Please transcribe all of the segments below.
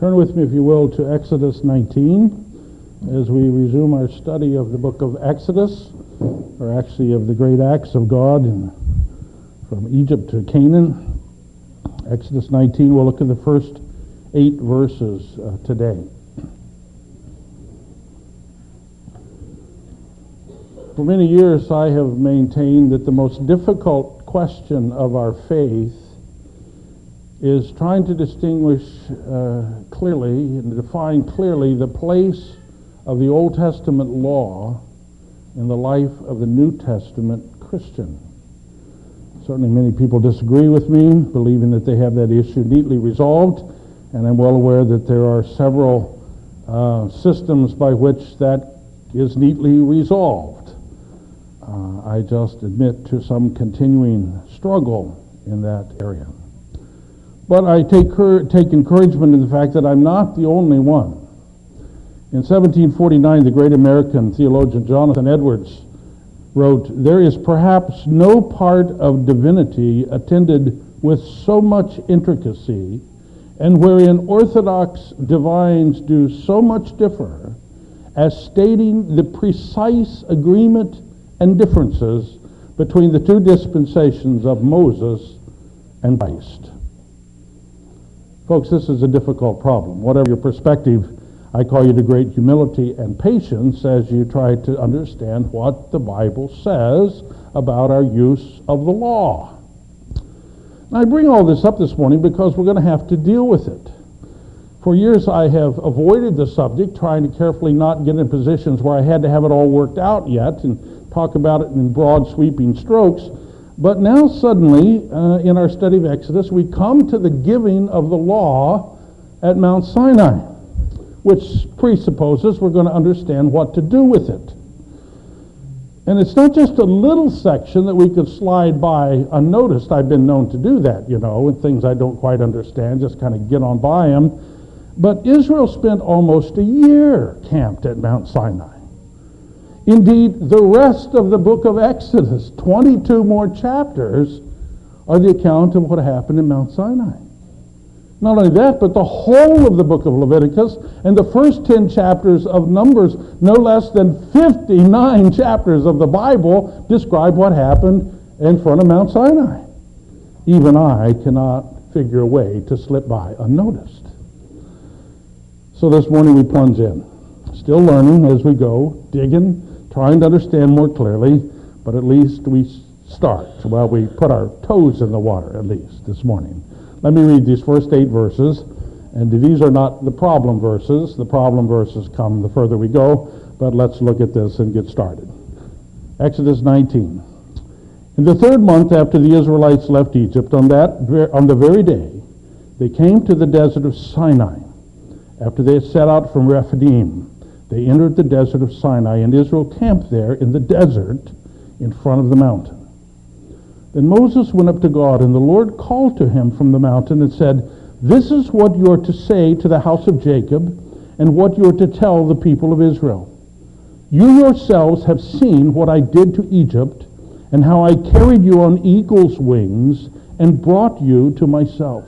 Turn with me, if you will, to Exodus 19 as we resume our study of the book of Exodus, or actually of the great acts of God in, from Egypt to Canaan. Exodus 19, we'll look at the first eight verses uh, today. For many years, I have maintained that the most difficult question of our faith is trying to distinguish uh, clearly and define clearly the place of the Old Testament law in the life of the New Testament Christian. Certainly many people disagree with me, believing that they have that issue neatly resolved, and I'm well aware that there are several uh, systems by which that is neatly resolved. Uh, I just admit to some continuing struggle in that area. But I take, take encouragement in the fact that I'm not the only one. In 1749, the great American theologian Jonathan Edwards wrote, There is perhaps no part of divinity attended with so much intricacy, and wherein orthodox divines do so much differ, as stating the precise agreement and differences between the two dispensations of Moses and Christ. Folks, this is a difficult problem. Whatever your perspective, I call you to great humility and patience as you try to understand what the Bible says about our use of the law. I bring all this up this morning because we're going to have to deal with it. For years I have avoided the subject, trying to carefully not get in positions where I had to have it all worked out yet and talk about it in broad sweeping strokes. But now, suddenly, uh, in our study of Exodus, we come to the giving of the law at Mount Sinai, which presupposes we're going to understand what to do with it. And it's not just a little section that we could slide by unnoticed. I've been known to do that, you know, and things I don't quite understand, just kind of get on by them. But Israel spent almost a year camped at Mount Sinai. Indeed, the rest of the book of Exodus, 22 more chapters, are the account of what happened in Mount Sinai. Not only that, but the whole of the book of Leviticus and the first 10 chapters of Numbers, no less than 59 chapters of the Bible, describe what happened in front of Mount Sinai. Even I cannot figure a way to slip by unnoticed. So this morning we plunge in. Still learning as we go, digging, trying to understand more clearly, but at least we start. Well, we put our toes in the water, at least, this morning. Let me read these first eight verses. And these are not the problem verses. The problem verses come the further we go, but let's look at this and get started. Exodus 19. In the third month after the Israelites left Egypt, on, that, on the very day, they came to the desert of Sinai, after they had set out from Rephidim. They entered the desert of Sinai, and Israel camped there in the desert in front of the mountain. Then Moses went up to God, and the Lord called to him from the mountain and said, This is what you are to say to the house of Jacob, and what you are to tell the people of Israel. You yourselves have seen what I did to Egypt, and how I carried you on eagle's wings and brought you to myself.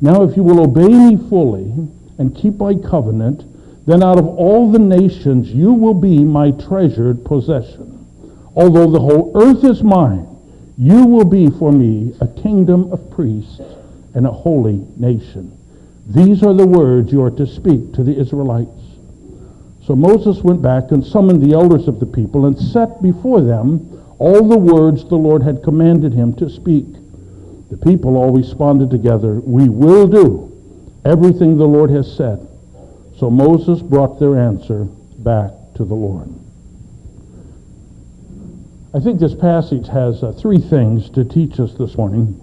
Now if you will obey me fully and keep my covenant, then out of all the nations you will be my treasured possession. Although the whole earth is mine, you will be for me a kingdom of priests and a holy nation. These are the words you are to speak to the Israelites. So Moses went back and summoned the elders of the people and set before them all the words the Lord had commanded him to speak. The people all responded together, We will do everything the Lord has said. So Moses brought their answer back to the Lord. I think this passage has uh, three things to teach us this morning.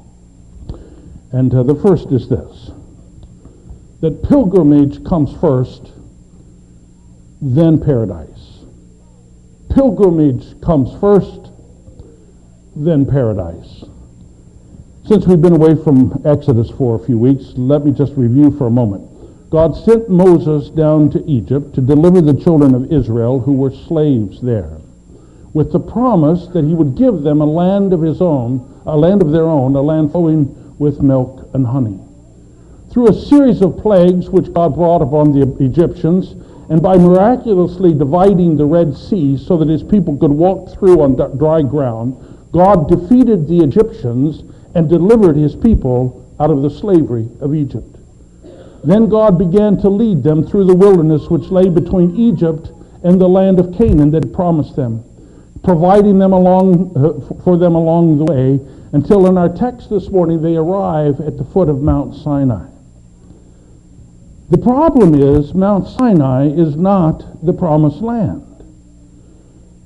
And uh, the first is this that pilgrimage comes first, then paradise. Pilgrimage comes first, then paradise. Since we've been away from Exodus for a few weeks, let me just review for a moment. God sent Moses down to Egypt to deliver the children of Israel who were slaves there, with the promise that he would give them a land of his own, a land of their own, a land flowing with milk and honey. through a series of plagues which God brought upon the Egyptians, and by miraculously dividing the Red Sea so that his people could walk through on dry ground, God defeated the Egyptians and delivered his people out of the slavery of Egypt. Then God began to lead them through the wilderness which lay between Egypt and the land of Canaan that promised them, providing them along, uh, for them along the way until in our text this morning they arrive at the foot of Mount Sinai. The problem is Mount Sinai is not the promised land.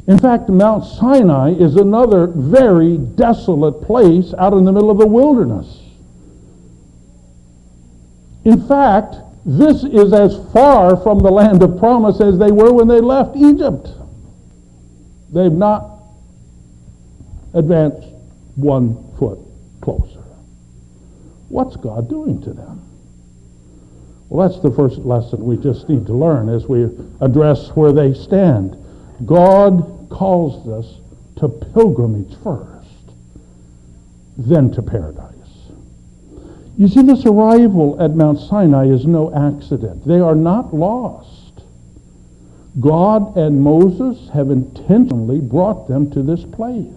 In fact, Mount Sinai is another very desolate place out in the middle of the wilderness. In fact, this is as far from the land of promise as they were when they left Egypt. They've not advanced one foot closer. What's God doing to them? Well, that's the first lesson we just need to learn as we address where they stand. God calls us to pilgrimage first, then to paradise. You see, this arrival at Mount Sinai is no accident. They are not lost. God and Moses have intentionally brought them to this place.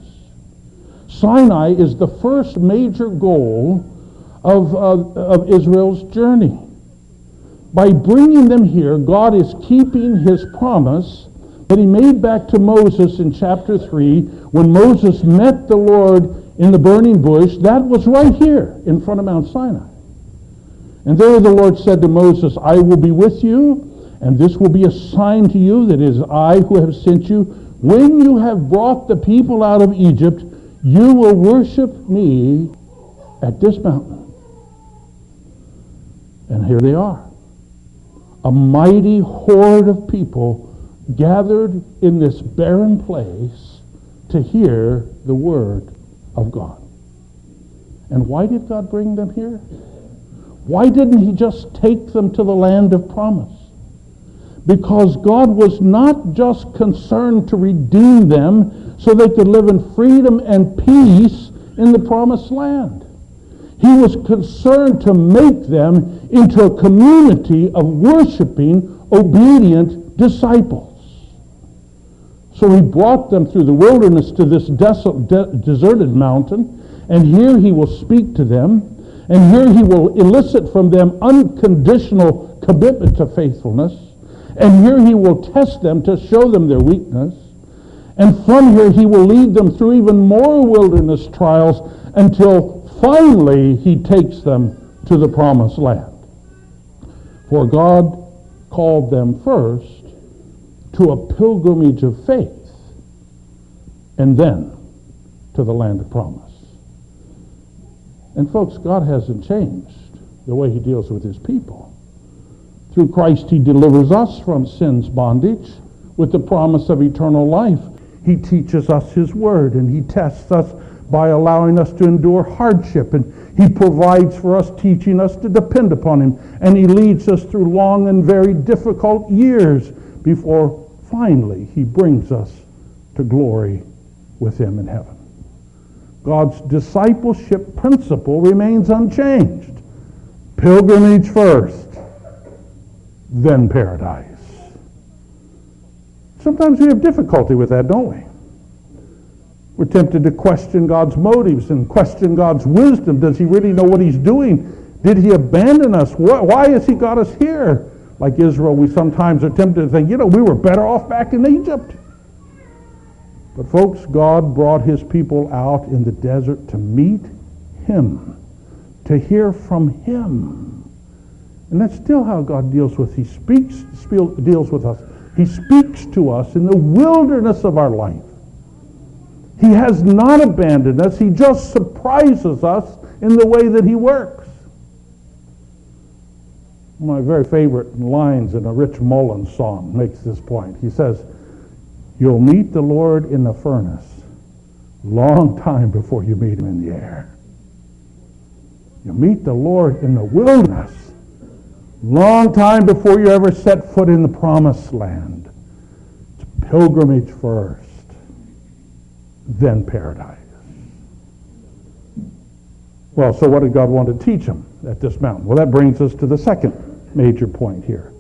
Sinai is the first major goal of, uh, of Israel's journey. By bringing them here, God is keeping his promise that he made back to Moses in chapter 3 when Moses met the Lord in the burning bush. That was right here in front of Mount Sinai. And there the Lord said to Moses, I will be with you, and this will be a sign to you that it is I who have sent you. When you have brought the people out of Egypt, you will worship me at this mountain. And here they are a mighty horde of people gathered in this barren place to hear the word of God. And why did God bring them here? Why didn't he just take them to the land of promise? Because God was not just concerned to redeem them so they could live in freedom and peace in the promised land. He was concerned to make them into a community of worshiping, obedient disciples. So he brought them through the wilderness to this deserted mountain, and here he will speak to them, and here he will elicit from them unconditional commitment to faithfulness, and here he will test them to show them their weakness, and from here he will lead them through even more wilderness trials until finally he takes them to the promised land. For God called them first to a pilgrimage of faith and then to the land of promise. And folks, God hasn't changed the way he deals with his people. Through Christ, he delivers us from sin's bondage with the promise of eternal life. He teaches us his word and he tests us by allowing us to endure hardship. And He provides for us, teaching us to depend upon Him. And He leads us through long and very difficult years before finally He brings us to glory with Him in heaven. God's discipleship principle remains unchanged. Pilgrimage first, then paradise. Sometimes we have difficulty with that, don't we? We're tempted to question God's motives and question God's wisdom. Does he really know what he's doing? Did he abandon us? Why has he got us here? Like Israel, we sometimes are tempted to think, you know, we were better off back in Egypt. But folks, God brought his people out in the desert to meet him, to hear from him. And that's still how God deals with. He speaks, deals with us. He speaks to us in the wilderness of our life. He has not abandoned us. He just surprises us in the way that he works. My very favorite lines in a Rich Mullins song makes this point. He says, You'll meet the Lord in the furnace long time before you meet him in the air. You'll meet the Lord in the wilderness long time before you ever set foot in the promised land. It's pilgrimage first then paradise. Well, so what did God want to teach them at this mountain? Well, that brings us to the second major point here.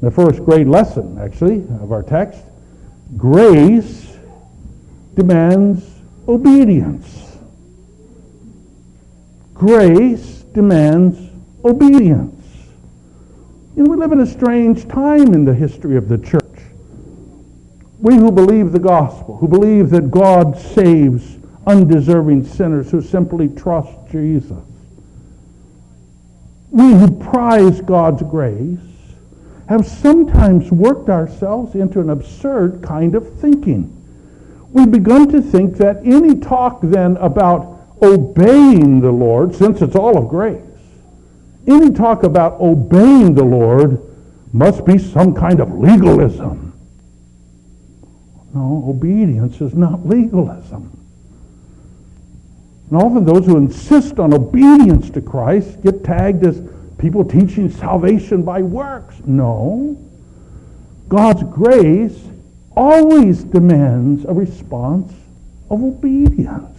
The first great lesson, actually, of our text grace demands obedience. Grace demands obedience. You know, we live in a strange time in the history of the church. We who believe the gospel, who believe that God saves undeserving sinners who simply trust Jesus. We who prize God's grace have sometimes worked ourselves into an absurd kind of thinking. We've begun to think that any talk then about obeying the Lord, since it's all of grace, any talk about obeying the Lord must be some kind of legalism. No, obedience is not legalism. And often those who insist on obedience to Christ get tagged as people teaching salvation by works. No. God's grace always demands a response of obedience.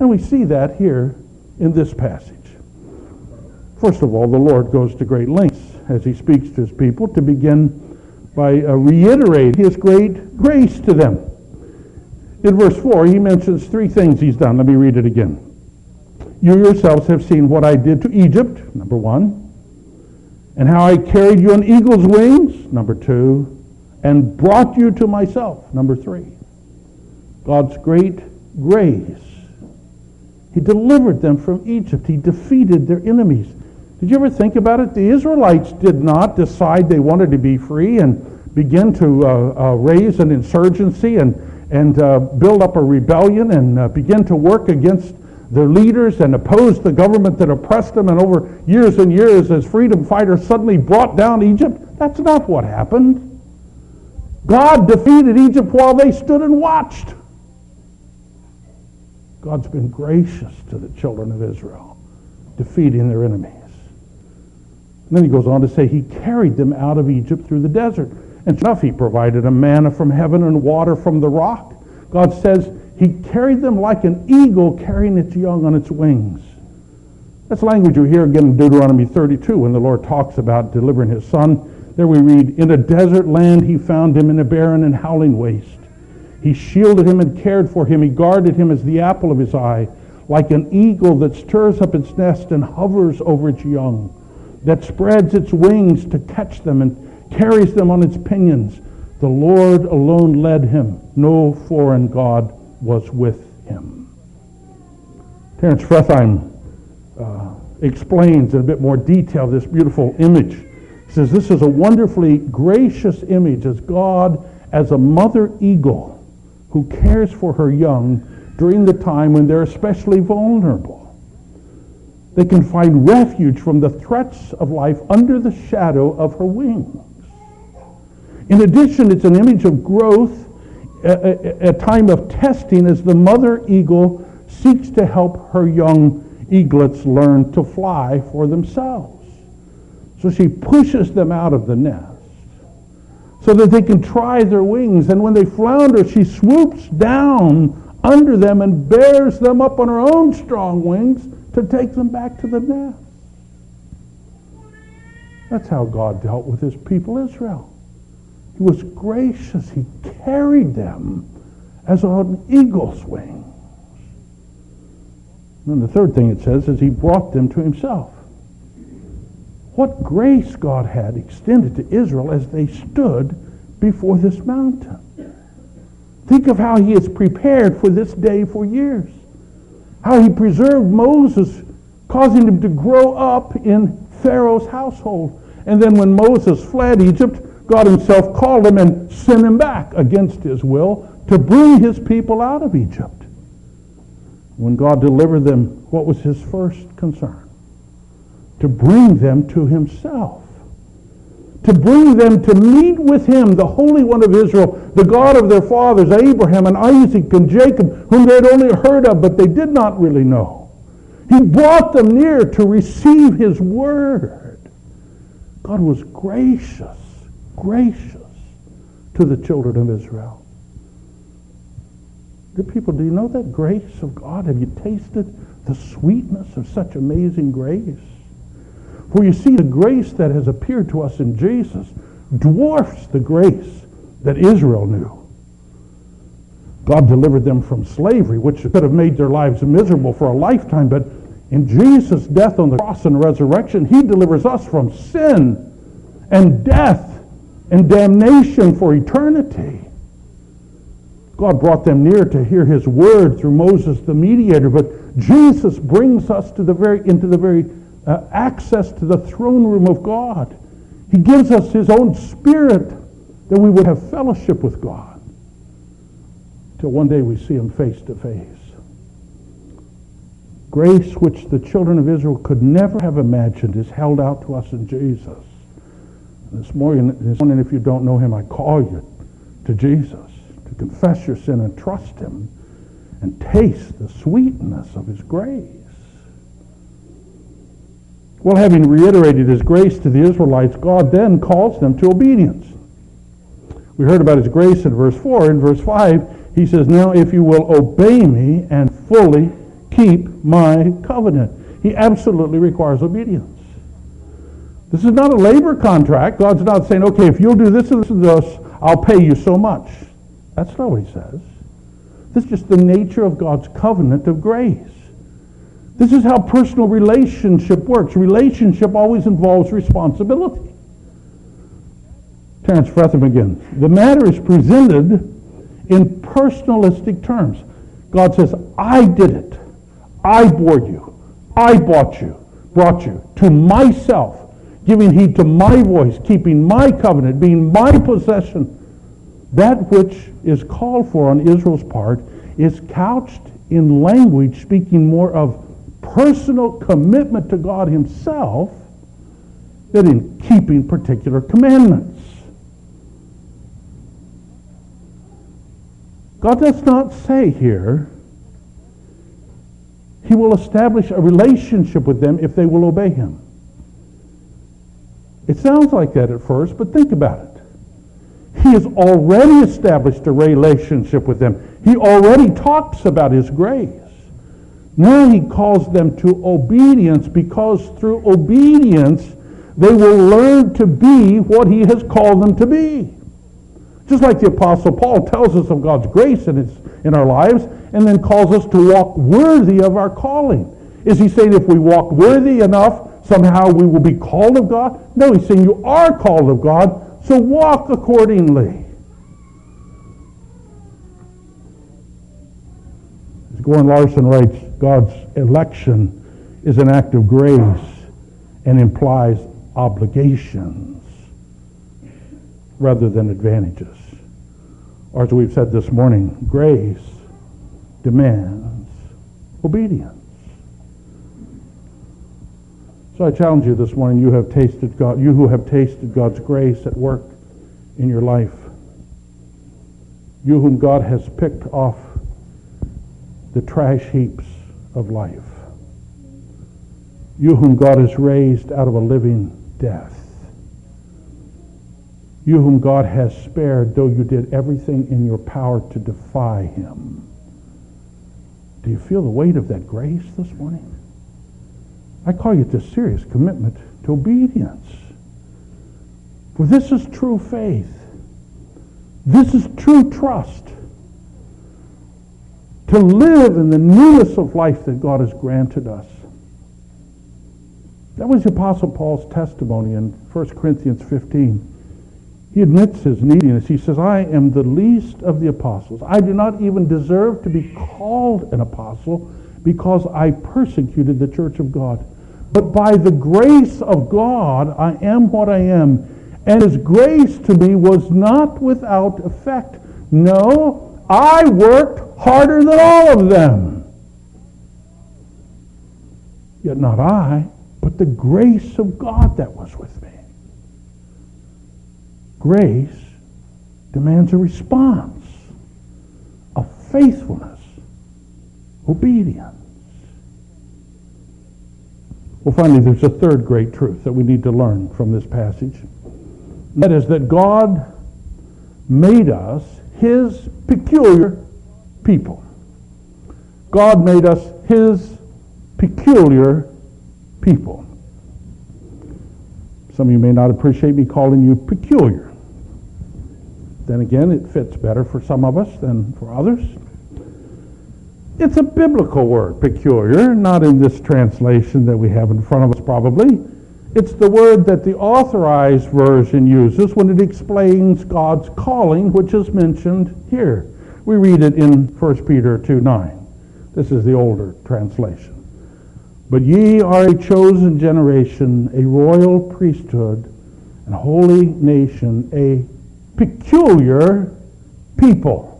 And we see that here in this passage. First of all, the Lord goes to great lengths as he speaks to his people to begin by uh, reiterating his great grace to them. In verse 4, he mentions three things he's done. Let me read it again. You yourselves have seen what I did to Egypt, number one, and how I carried you on eagle's wings, number two, and brought you to myself, number three. God's great grace. He delivered them from Egypt. He defeated their enemies. Did you ever think about it? The Israelites did not decide they wanted to be free and begin to uh, uh, raise an insurgency and, and uh, build up a rebellion and uh, begin to work against their leaders and oppose the government that oppressed them. And over years and years, as freedom fighters suddenly brought down Egypt, that's not what happened. God defeated Egypt while they stood and watched. God's been gracious to the children of Israel, defeating their enemies. And then he goes on to say he carried them out of Egypt through the desert. And enough, he provided a manna from heaven and water from the rock. God says he carried them like an eagle carrying its young on its wings. That's language you hear again in Deuteronomy 32 when the Lord talks about delivering his son. There we read, In a desert land he found him in a barren and howling waste. He shielded him and cared for him. He guarded him as the apple of his eye, like an eagle that stirs up its nest and hovers over its young that spreads its wings to catch them and carries them on its pinions. The Lord alone led him. No foreign God was with him. Terence Fretheim uh, explains in a bit more detail this beautiful image. He says, This is a wonderfully gracious image as God as a mother eagle who cares for her young during the time when they're especially vulnerable. They can find refuge from the threats of life under the shadow of her wings. In addition, it's an image of growth, a, a, a time of testing as the mother eagle seeks to help her young eaglets learn to fly for themselves. So she pushes them out of the nest so that they can try their wings. And when they flounder, she swoops down under them and bears them up on her own strong wings to take them back to the nest. That's how God dealt with his people Israel. He was gracious. He carried them as on eagle's wings. And the third thing it says is he brought them to himself. What grace God had extended to Israel as they stood before this mountain. Think of how he has prepared for this day for years how he preserved Moses, causing him to grow up in Pharaoh's household. And then when Moses fled Egypt, God himself called him and sent him back against his will to bring his people out of Egypt. When God delivered them, what was his first concern? To bring them to himself to bring them to meet with him, the Holy One of Israel, the God of their fathers, Abraham and Isaac and Jacob, whom they had only heard of, but they did not really know. He brought them near to receive his word. God was gracious, gracious to the children of Israel. Good people, do you know that grace of God? Have you tasted the sweetness of such amazing grace? For you see, the grace that has appeared to us in Jesus dwarfs the grace that Israel knew. God delivered them from slavery, which could have made their lives miserable for a lifetime, but in Jesus' death on the cross and resurrection, he delivers us from sin and death and damnation for eternity. God brought them near to hear his word through Moses the mediator, but Jesus brings us to the very, into the very uh, access to the throne room of God. He gives us his own spirit that we would have fellowship with God till one day we see him face to face. Grace which the children of Israel could never have imagined is held out to us in Jesus. This morning, this morning, if you don't know him, I call you to Jesus to confess your sin and trust him and taste the sweetness of his grace. Well, having reiterated his grace to the Israelites, God then calls them to obedience. We heard about his grace in verse 4. In verse 5, he says, Now if you will obey me and fully keep my covenant. He absolutely requires obedience. This is not a labor contract. God's not saying, okay, if you'll do this and this and this, I'll pay you so much. That's not what he says. This is just the nature of God's covenant of grace. This is how personal relationship works. Relationship always involves responsibility. Terence Fretheim again. The matter is presented in personalistic terms. God says, I did it. I bore you. I bought you, brought you to myself, giving heed to my voice, keeping my covenant, being my possession. That which is called for on Israel's part is couched in language speaking more of personal commitment to God himself than in keeping particular commandments. God does not say here he will establish a relationship with them if they will obey him. It sounds like that at first, but think about it. He has already established a relationship with them. He already talks about his grace. Now he calls them to obedience because through obedience they will learn to be what he has called them to be. Just like the Apostle Paul tells us of God's grace in, his, in our lives and then calls us to walk worthy of our calling. Is he saying if we walk worthy enough, somehow we will be called of God? No, he's saying you are called of God, so walk accordingly. As Gordon Larson writes, God's election is an act of grace and implies obligations rather than advantages. Or as we've said this morning, grace demands obedience. So I challenge you this morning, you have tasted God, you who have tasted God's grace at work in your life. You whom God has picked off the trash heaps of life. You whom God has raised out of a living death. You whom God has spared, though you did everything in your power to defy him. Do you feel the weight of that grace this morning? I call you to serious commitment to obedience. For this is true faith. This is true trust. To live in the newness of life that God has granted us. That was the Apostle Paul's testimony in 1 Corinthians 15. He admits his neediness. He says, I am the least of the apostles. I do not even deserve to be called an apostle because I persecuted the church of God. But by the grace of God, I am what I am. And his grace to me was not without effect. No, I worked harder than all of them. Yet not I, but the grace of God that was with me. Grace demands a response of faithfulness, obedience. Well, finally, there's a third great truth that we need to learn from this passage. That is that God made us his peculiar people. God made us his peculiar people. Some of you may not appreciate me calling you peculiar. Then again, it fits better for some of us than for others. It's a biblical word, peculiar, not in this translation that we have in front of us probably. It's the word that the authorized version uses when it explains God's calling, which is mentioned here. We read it in 1 Peter 2 9. This is the older translation. But ye are a chosen generation, a royal priesthood, and holy nation, a peculiar people.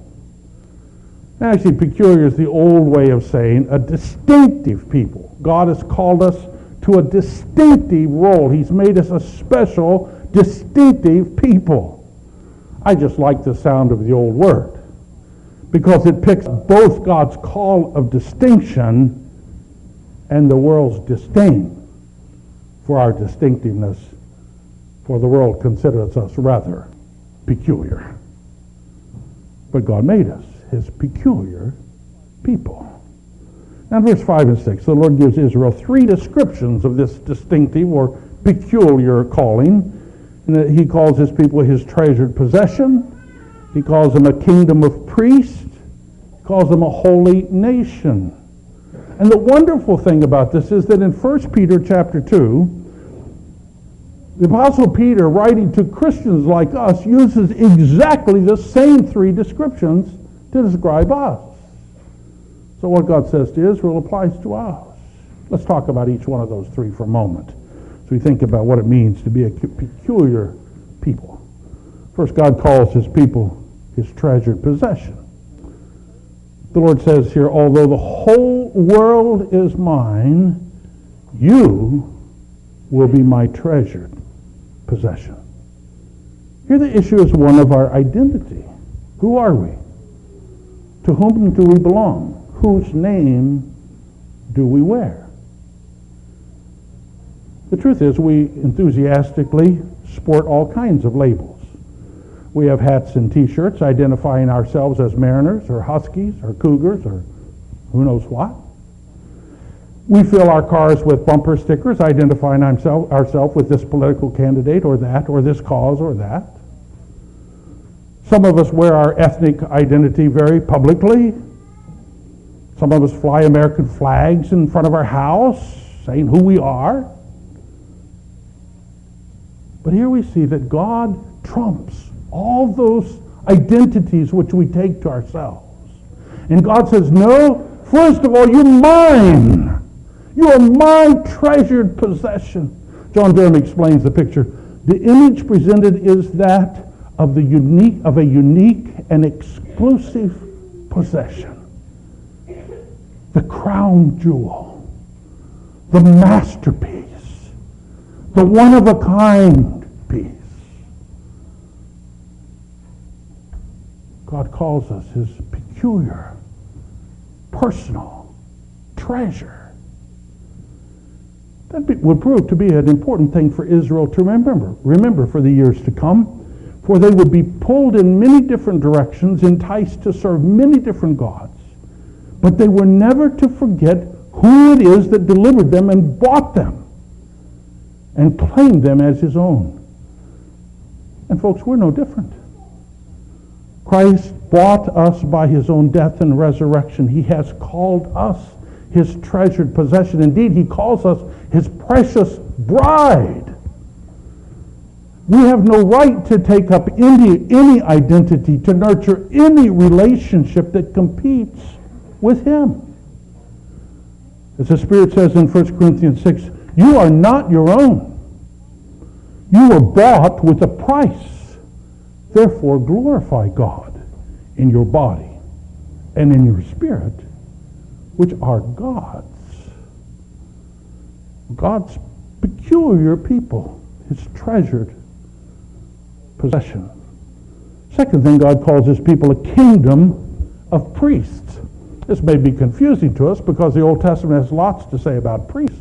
Actually, peculiar is the old way of saying a distinctive people. God has called us to a distinctive role. He's made us a special, distinctive people. I just like the sound of the old word because it picks both God's call of distinction and the world's disdain for our distinctiveness, for the world considers us rather peculiar. But God made us his peculiar people. Now, verse 5 and 6, the Lord gives Israel three descriptions of this distinctive or peculiar calling. He calls his people his treasured possession. He calls them a kingdom of priests. He calls them a holy nation. And the wonderful thing about this is that in 1 Peter chapter 2, the Apostle Peter, writing to Christians like us, uses exactly the same three descriptions to describe us. So what God says to Israel applies to us. Let's talk about each one of those three for a moment. So we think about what it means to be a peculiar people. First, God calls his people his treasured possession. The Lord says here, although the whole world is mine, you will be my treasured possession. Here the issue is one of our identity. Who are we? To whom do we belong? Whose name do we wear? The truth is, we enthusiastically sport all kinds of labels. We have hats and t-shirts identifying ourselves as Mariners or Huskies or Cougars or who knows what. We fill our cars with bumper stickers identifying ourselves with this political candidate or that or this cause or that. Some of us wear our ethnic identity very publicly. Some of us fly American flags in front of our house saying who we are. But here we see that God trumps all those identities which we take to ourselves. And God says, No, first of all, you're mine. You are my treasured possession. John Durham explains the picture. The image presented is that of the unique of a unique and exclusive possession. The crown jewel, the masterpiece, the one of a kind piece. God calls us his peculiar, personal treasure. That would prove to be an important thing for Israel to remember, remember for the years to come, for they would be pulled in many different directions, enticed to serve many different gods. But they were never to forget who it is that delivered them and bought them and claimed them as his own. And folks, we're no different. Christ bought us by his own death and resurrection. He has called us his treasured possession. Indeed, he calls us his precious bride. We have no right to take up any, any identity, to nurture any relationship that competes with him. As the Spirit says in 1 Corinthians 6, you are not your own. You were bought with a price. Therefore, glorify God in your body and in your spirit, which are God's. God's peculiar people, his treasured possession. Second thing, God calls his people a kingdom of priests. This may be confusing to us because the Old Testament has lots to say about priests.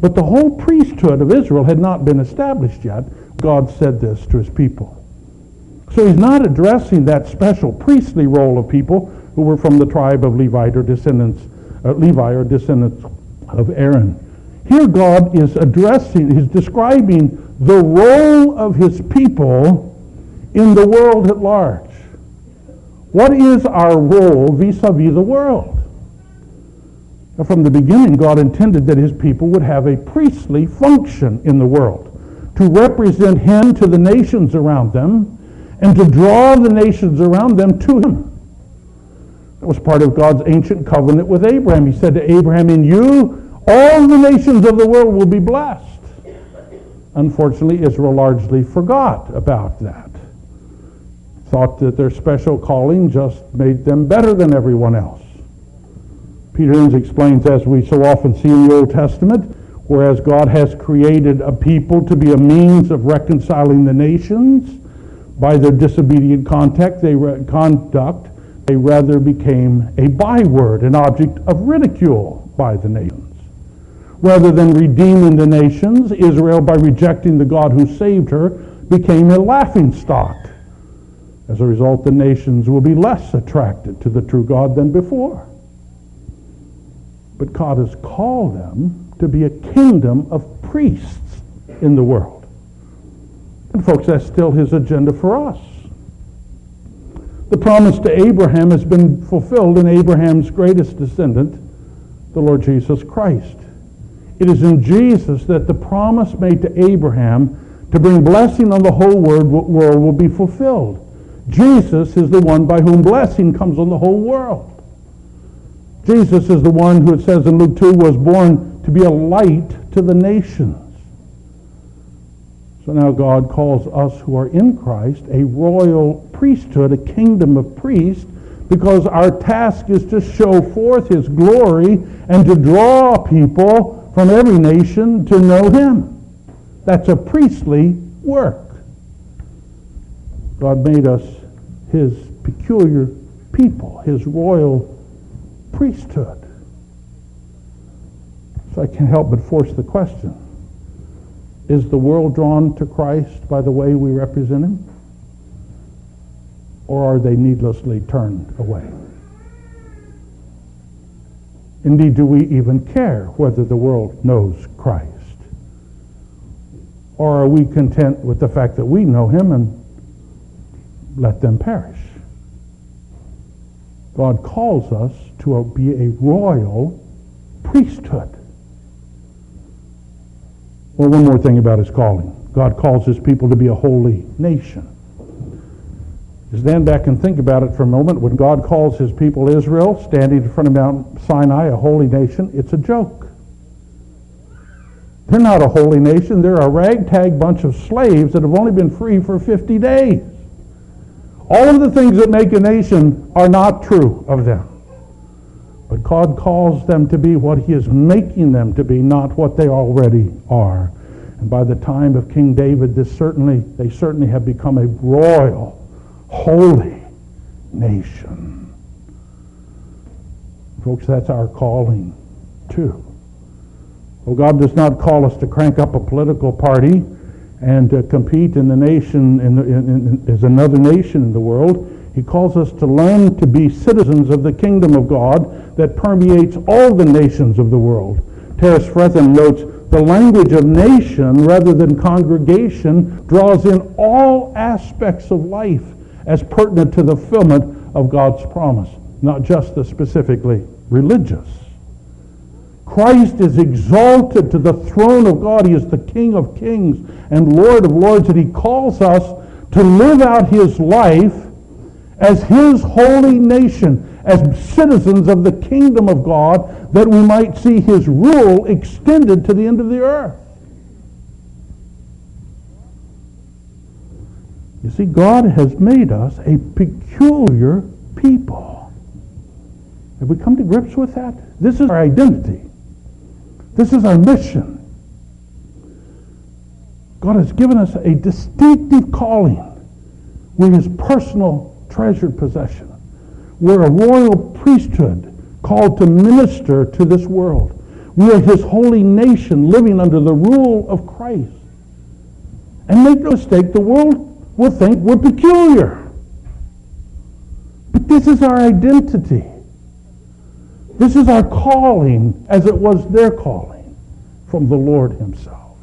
But the whole priesthood of Israel had not been established yet. God said this to his people. So he's not addressing that special priestly role of people who were from the tribe of Levite or descendants, uh, Levi or descendants, of Aaron. Here God is addressing, he's describing the role of his people in the world at large. What is our role vis-a-vis the world? From the beginning, God intended that his people would have a priestly function in the world to represent him to the nations around them and to draw the nations around them to him. That was part of God's ancient covenant with Abraham. He said to Abraham, In you, all the nations of the world will be blessed. Unfortunately, Israel largely forgot about that. Thought that their special calling just made them better than everyone else. Peter Enns explains, as we so often see in the Old Testament, whereas God has created a people to be a means of reconciling the nations, by their disobedient contact, they re- conduct, they rather became a byword, an object of ridicule by the nations. Rather than redeeming the nations, Israel, by rejecting the God who saved her, became a laughing stock. As a result, the nations will be less attracted to the true God than before. But God has called them to be a kingdom of priests in the world. And folks, that's still his agenda for us. The promise to Abraham has been fulfilled in Abraham's greatest descendant, the Lord Jesus Christ. It is in Jesus that the promise made to Abraham to bring blessing on the whole world will be fulfilled. Jesus is the one by whom blessing comes on the whole world. Jesus is the one who it says in Luke 2 was born to be a light to the nations. So now God calls us who are in Christ a royal priesthood, a kingdom of priests, because our task is to show forth his glory and to draw people from every nation to know him. That's a priestly work. God made us his peculiar people, his royal priesthood. So I can't help but force the question. Is the world drawn to Christ by the way we represent him? Or are they needlessly turned away? Indeed, do we even care whether the world knows Christ? Or are we content with the fact that we know him and let them perish? God calls us to be a royal priesthood. Well, one more thing about his calling. God calls his people to be a holy nation. Stand back and think about it for a moment. When God calls his people Israel, standing in front of Mount Sinai, a holy nation, it's a joke. They're not a holy nation. They're a ragtag bunch of slaves that have only been free for 50 days. All of the things that make a nation are not true of them. But God calls them to be what he is making them to be, not what they already are. And by the time of King David, this certainly, they certainly have become a royal, holy nation. Folks, that's our calling too. Well, God does not call us to crank up a political party and to compete in the nation in, the, in, in, as another nation in the world. He calls us to learn to be citizens of the kingdom of God that permeates all the nations of the world. Terence Fretheim notes, the language of nation rather than congregation draws in all aspects of life as pertinent to the fulfillment of God's promise, not just the specifically religious. Christ is exalted to the throne of God. He is the King of kings and Lord of lords, and he calls us to live out his life as his holy nation, as citizens of the kingdom of God, that we might see his rule extended to the end of the earth. You see, God has made us a peculiar people. Have we come to grips with that? This is our identity. This is our mission. God has given us a distinctive calling. We're his personal treasured possession. We're a royal priesthood called to minister to this world. We are his holy nation living under the rule of Christ. And make no mistake, the world will think we're peculiar. But this is our identity. This is our calling as it was their calling from the Lord himself.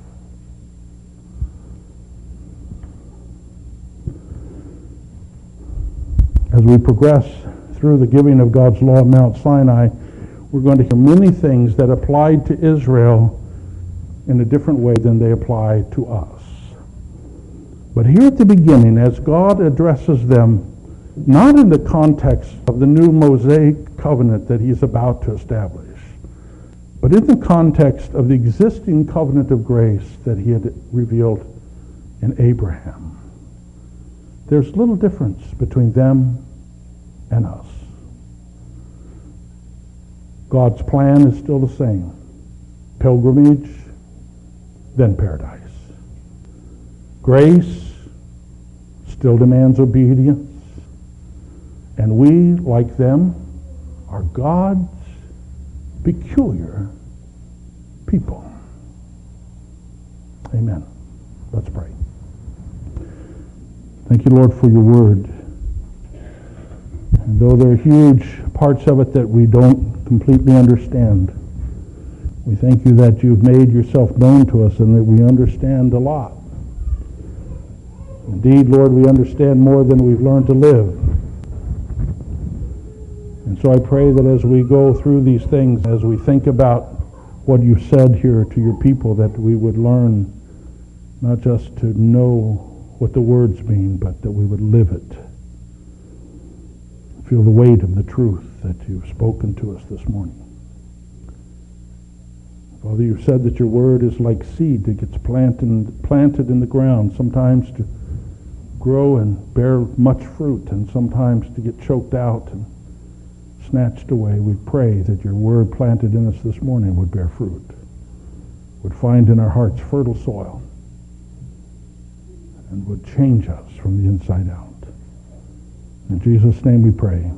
As we progress through the giving of God's law at Mount Sinai, we're going to hear many things that applied to Israel in a different way than they apply to us. But here at the beginning, as God addresses them, not in the context of the new Mosaic covenant that he's about to establish, but in the context of the existing covenant of grace that he had revealed in Abraham. There's little difference between them and us. God's plan is still the same. Pilgrimage, then paradise. Grace still demands obedience. And we, like them, are God's peculiar people. Amen. Let's pray. Thank you, Lord, for your word. And though there are huge parts of it that we don't completely understand, we thank you that you've made yourself known to us and that we understand a lot. Indeed, Lord, we understand more than we've learned to live. And so I pray that as we go through these things, as we think about what you've said here to your people, that we would learn not just to know what the words mean, but that we would live it. Feel the weight of the truth that you've spoken to us this morning. Father, you've said that your word is like seed that gets planted, planted in the ground, sometimes to grow and bear much fruit, and sometimes to get choked out and snatched away. We pray that your word planted in us this morning would bear fruit, would find in our hearts fertile soil, and would change us from the inside out. In Jesus' name we pray.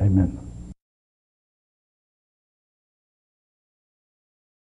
Amen.